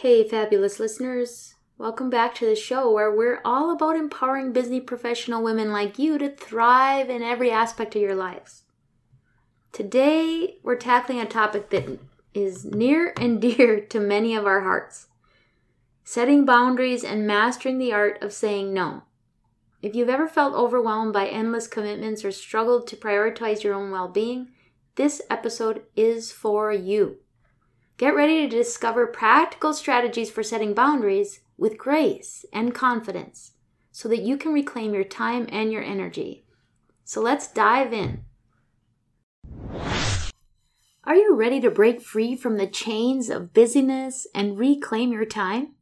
Hey, fabulous listeners. Welcome back to the show where we're all about empowering busy professional women like you to thrive in every aspect of your lives. Today, we're tackling a topic that is near and dear to many of our hearts setting boundaries and mastering the art of saying no. If you've ever felt overwhelmed by endless commitments or struggled to prioritize your own well being, this episode is for you. Get ready to discover practical strategies for setting boundaries with grace and confidence so that you can reclaim your time and your energy. So let's dive in. Are you ready to break free from the chains of busyness and reclaim your time?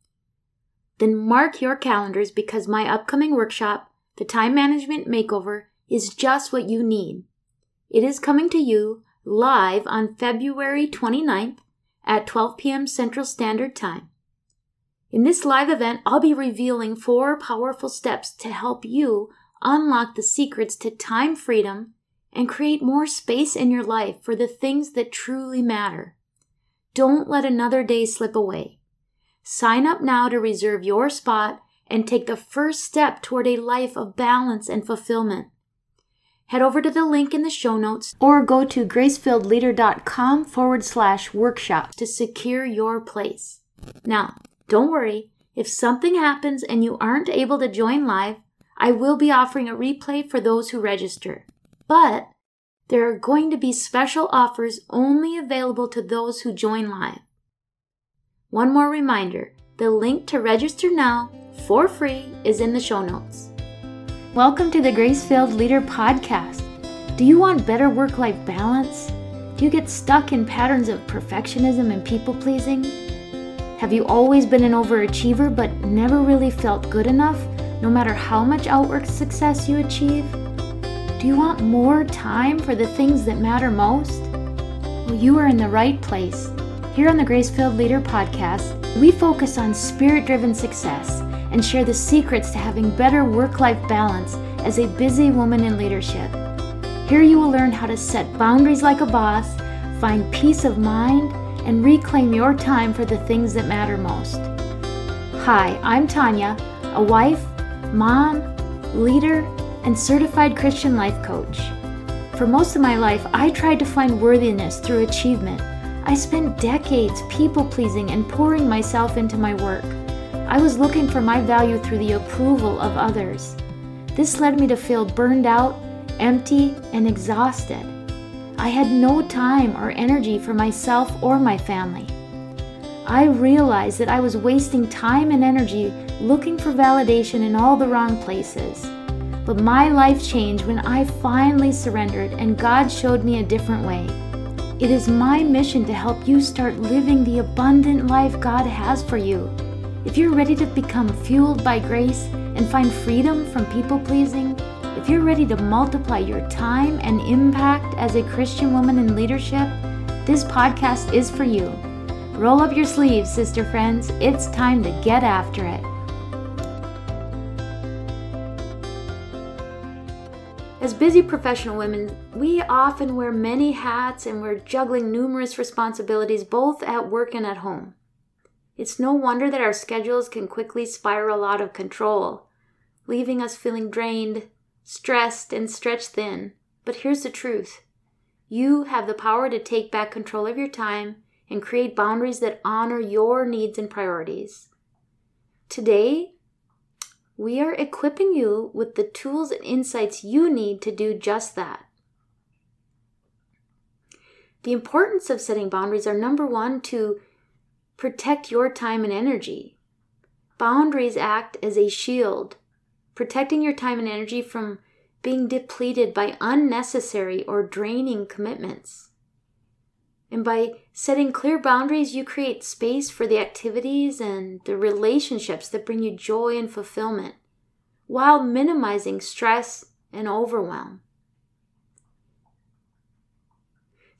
Then mark your calendars because my upcoming workshop, The Time Management Makeover, is just what you need. It is coming to you live on February 29th at 12 p.m. Central Standard Time. In this live event, I'll be revealing four powerful steps to help you unlock the secrets to time freedom and create more space in your life for the things that truly matter. Don't let another day slip away. Sign up now to reserve your spot and take the first step toward a life of balance and fulfillment head over to the link in the show notes or go to gracefilledleader.com forward slash workshop to secure your place. Now, don't worry, if something happens and you aren't able to join live, I will be offering a replay for those who register. But there are going to be special offers only available to those who join live. One more reminder the link to register now for free is in the show notes. Welcome to the Grace Filled Leader Podcast. Do you want better work life balance? Do you get stuck in patterns of perfectionism and people pleasing? Have you always been an overachiever but never really felt good enough, no matter how much outwork success you achieve? Do you want more time for the things that matter most? Well, you are in the right place. Here on the Grace Filled Leader Podcast, we focus on spirit driven success and share the secrets to having better work life balance as a busy woman in leadership. Here you will learn how to set boundaries like a boss, find peace of mind, and reclaim your time for the things that matter most. Hi, I'm Tanya, a wife, mom, leader, and certified Christian life coach. For most of my life, I tried to find worthiness through achievement. I spent decades people pleasing and pouring myself into my work. I was looking for my value through the approval of others. This led me to feel burned out, empty, and exhausted. I had no time or energy for myself or my family. I realized that I was wasting time and energy looking for validation in all the wrong places. But my life changed when I finally surrendered and God showed me a different way. It is my mission to help you start living the abundant life God has for you. If you're ready to become fueled by grace and find freedom from people pleasing, if you're ready to multiply your time and impact as a Christian woman in leadership, this podcast is for you. Roll up your sleeves, sister friends. It's time to get after it. As busy professional women, we often wear many hats and we're juggling numerous responsibilities both at work and at home. It's no wonder that our schedules can quickly spiral out of control, leaving us feeling drained, stressed, and stretched thin. But here's the truth you have the power to take back control of your time and create boundaries that honor your needs and priorities. Today, we are equipping you with the tools and insights you need to do just that. The importance of setting boundaries are number one, to Protect your time and energy. Boundaries act as a shield, protecting your time and energy from being depleted by unnecessary or draining commitments. And by setting clear boundaries, you create space for the activities and the relationships that bring you joy and fulfillment while minimizing stress and overwhelm.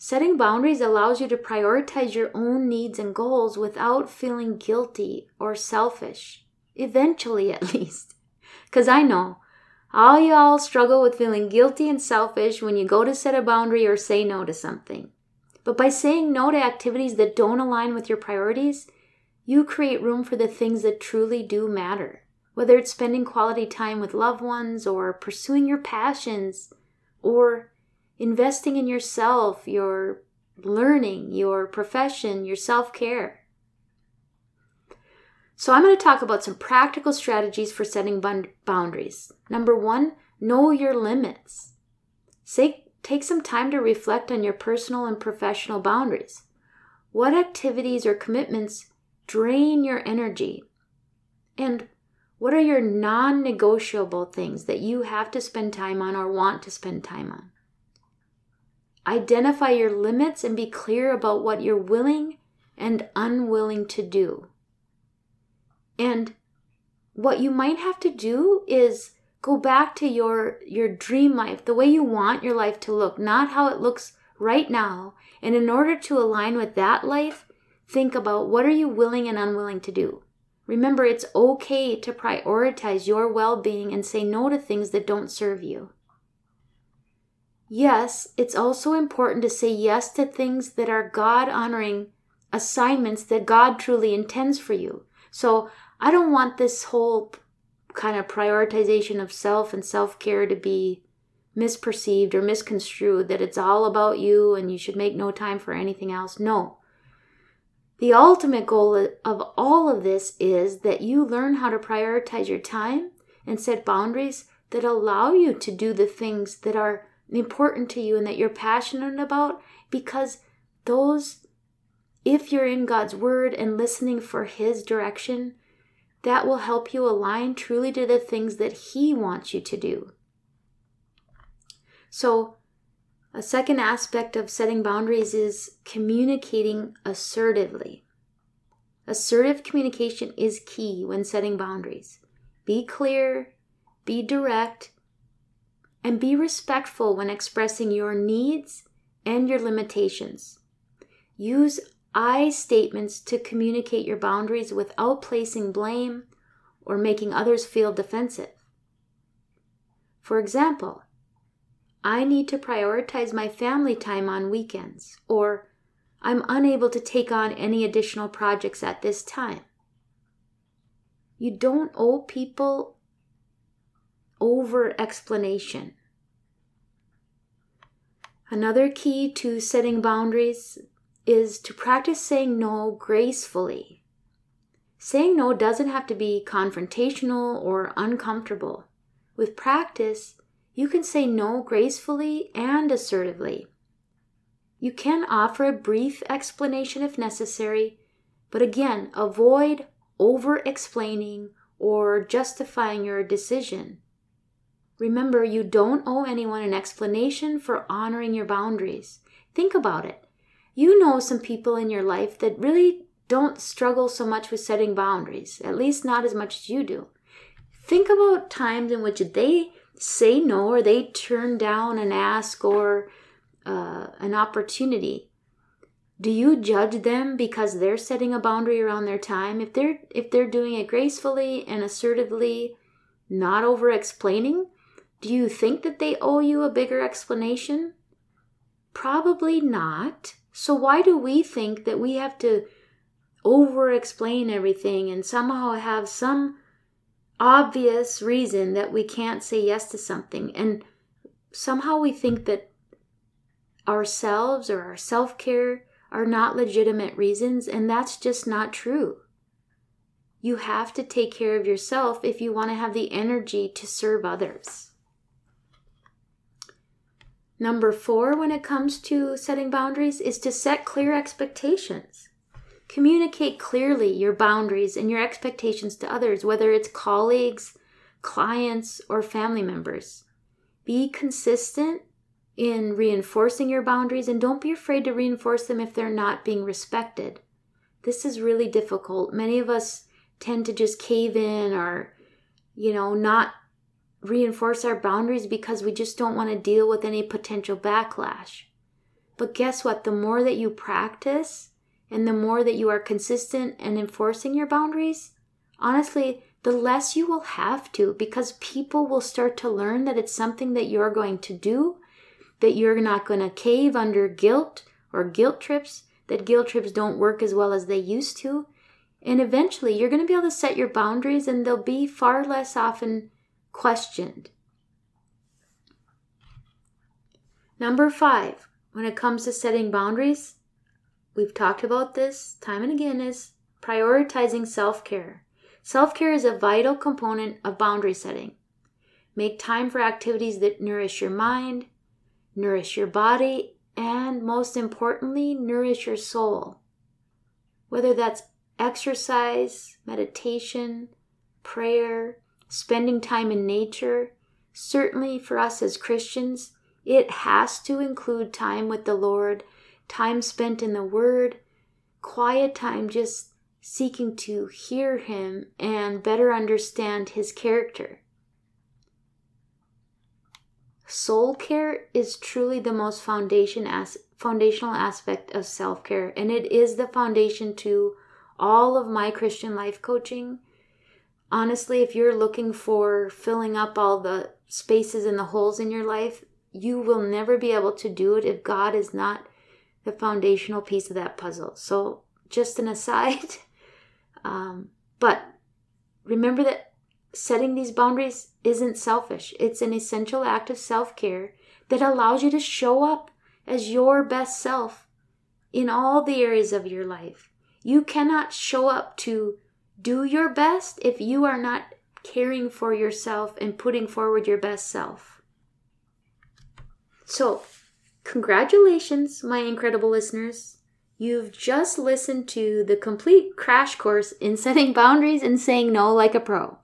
Setting boundaries allows you to prioritize your own needs and goals without feeling guilty or selfish. Eventually, at least. Because I know all y'all struggle with feeling guilty and selfish when you go to set a boundary or say no to something. But by saying no to activities that don't align with your priorities, You create room for the things that truly do matter, whether it's spending quality time with loved ones or pursuing your passions or investing in yourself, your learning, your profession, your self care. So, I'm going to talk about some practical strategies for setting boundaries. Number one, know your limits. Say, take some time to reflect on your personal and professional boundaries. What activities or commitments drain your energy? And what are your non negotiable things that you have to spend time on or want to spend time on? Identify your limits and be clear about what you're willing and unwilling to do. And what you might have to do is go back to your your dream life, the way you want your life to look, not how it looks right now. And in order to align with that life, think about what are you willing and unwilling to do. Remember, it's okay to prioritize your well-being and say no to things that don't serve you. Yes, it's also important to say yes to things that are God honoring assignments that God truly intends for you. So I don't want this whole kind of prioritization of self and self care to be misperceived or misconstrued that it's all about you and you should make no time for anything else. No. The ultimate goal of all of this is that you learn how to prioritize your time and set boundaries that allow you to do the things that are important to you and that you're passionate about because those, if you're in God's Word and listening for His direction, that will help you align truly to the things that He wants you to do. So, a second aspect of setting boundaries is communicating assertively. Assertive communication is key when setting boundaries. Be clear, be direct, and be respectful when expressing your needs and your limitations. Use I statements to communicate your boundaries without placing blame or making others feel defensive. For example, I need to prioritize my family time on weekends, or I'm unable to take on any additional projects at this time. You don't owe people over explanation. Another key to setting boundaries is to practice saying no gracefully. Saying no doesn't have to be confrontational or uncomfortable. With practice, you can say no gracefully and assertively. You can offer a brief explanation if necessary, but again, avoid over explaining or justifying your decision. Remember, you don't owe anyone an explanation for honoring your boundaries. Think about it you know some people in your life that really don't struggle so much with setting boundaries, at least not as much as you do. Think about times in which they say no or they turn down an ask or uh, an opportunity. Do you judge them because they're setting a boundary around their time? If they're if they're doing it gracefully and assertively, not over explaining, do you think that they owe you a bigger explanation? Probably not. So, why do we think that we have to over explain everything and somehow have some obvious reason that we can't say yes to something? And somehow we think that ourselves or our self care are not legitimate reasons, and that's just not true. You have to take care of yourself if you want to have the energy to serve others. Number four, when it comes to setting boundaries, is to set clear expectations. Communicate clearly your boundaries and your expectations to others, whether it's colleagues, clients, or family members. Be consistent in reinforcing your boundaries and don't be afraid to reinforce them if they're not being respected. This is really difficult. Many of us tend to just cave in or, you know, not reinforce our boundaries because we just don't want to deal with any potential backlash. But guess what? The more that you practice and the more that you are consistent in enforcing your boundaries, honestly, the less you will have to because people will start to learn that it's something that you're going to do, that you're not going to cave under guilt or guilt trips, that guilt trips don't work as well as they used to. And eventually, you're going to be able to set your boundaries and they'll be far less often questioned. Number five, when it comes to setting boundaries, we've talked about this time and again, is prioritizing self care. Self care is a vital component of boundary setting. Make time for activities that nourish your mind, nourish your body, and most importantly, nourish your soul. Whether that's exercise, meditation, prayer, spending time in nature, certainly for us as Christians, it has to include time with the Lord, time spent in the Word, quiet time just seeking to hear Him and better understand His character. Soul care is truly the most foundation as, foundational aspect of self care, and it is the foundation to all of my Christian life coaching. Honestly, if you're looking for filling up all the spaces and the holes in your life, you will never be able to do it if God is not the foundational piece of that puzzle. So, just an aside. Um, but remember that setting these boundaries isn't selfish, it's an essential act of self care that allows you to show up as your best self in all the areas of your life. You cannot show up to do your best if you are not caring for yourself and putting forward your best self. So, congratulations, my incredible listeners. You've just listened to the complete crash course in setting boundaries and saying no like a pro.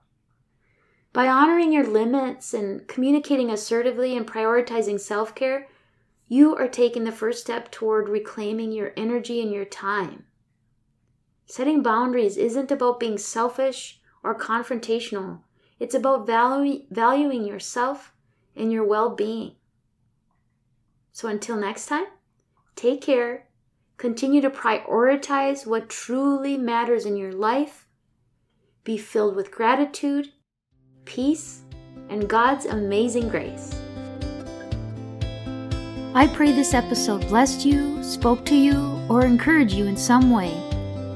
By honoring your limits and communicating assertively and prioritizing self care, you are taking the first step toward reclaiming your energy and your time. Setting boundaries isn't about being selfish or confrontational, it's about valu- valuing yourself and your well being. So until next time, take care, continue to prioritize what truly matters in your life, be filled with gratitude, peace, and God's amazing grace. I pray this episode blessed you, spoke to you, or encouraged you in some way.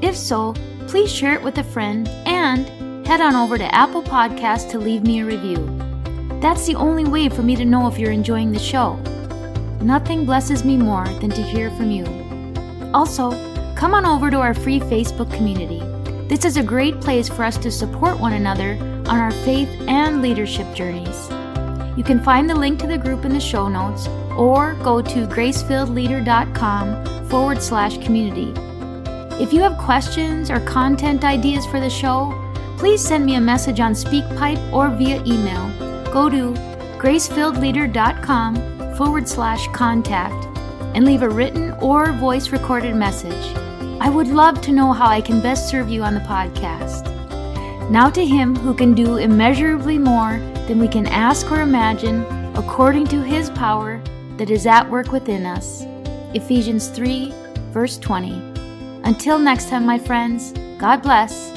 If so, please share it with a friend and head on over to Apple Podcasts to leave me a review. That's the only way for me to know if you're enjoying the show. Nothing blesses me more than to hear from you. Also, come on over to our free Facebook community. This is a great place for us to support one another on our faith and leadership journeys. You can find the link to the group in the show notes or go to gracefilledleader.com forward slash community. If you have questions or content ideas for the show, please send me a message on SpeakPipe or via email. Go to gracefilledleader.com forward slash contact and leave a written or voice recorded message. I would love to know how I can best serve you on the podcast. Now to Him who can do immeasurably more than we can ask or imagine, according to His power that is at work within us. Ephesians 3, verse 20. Until next time, my friends, God bless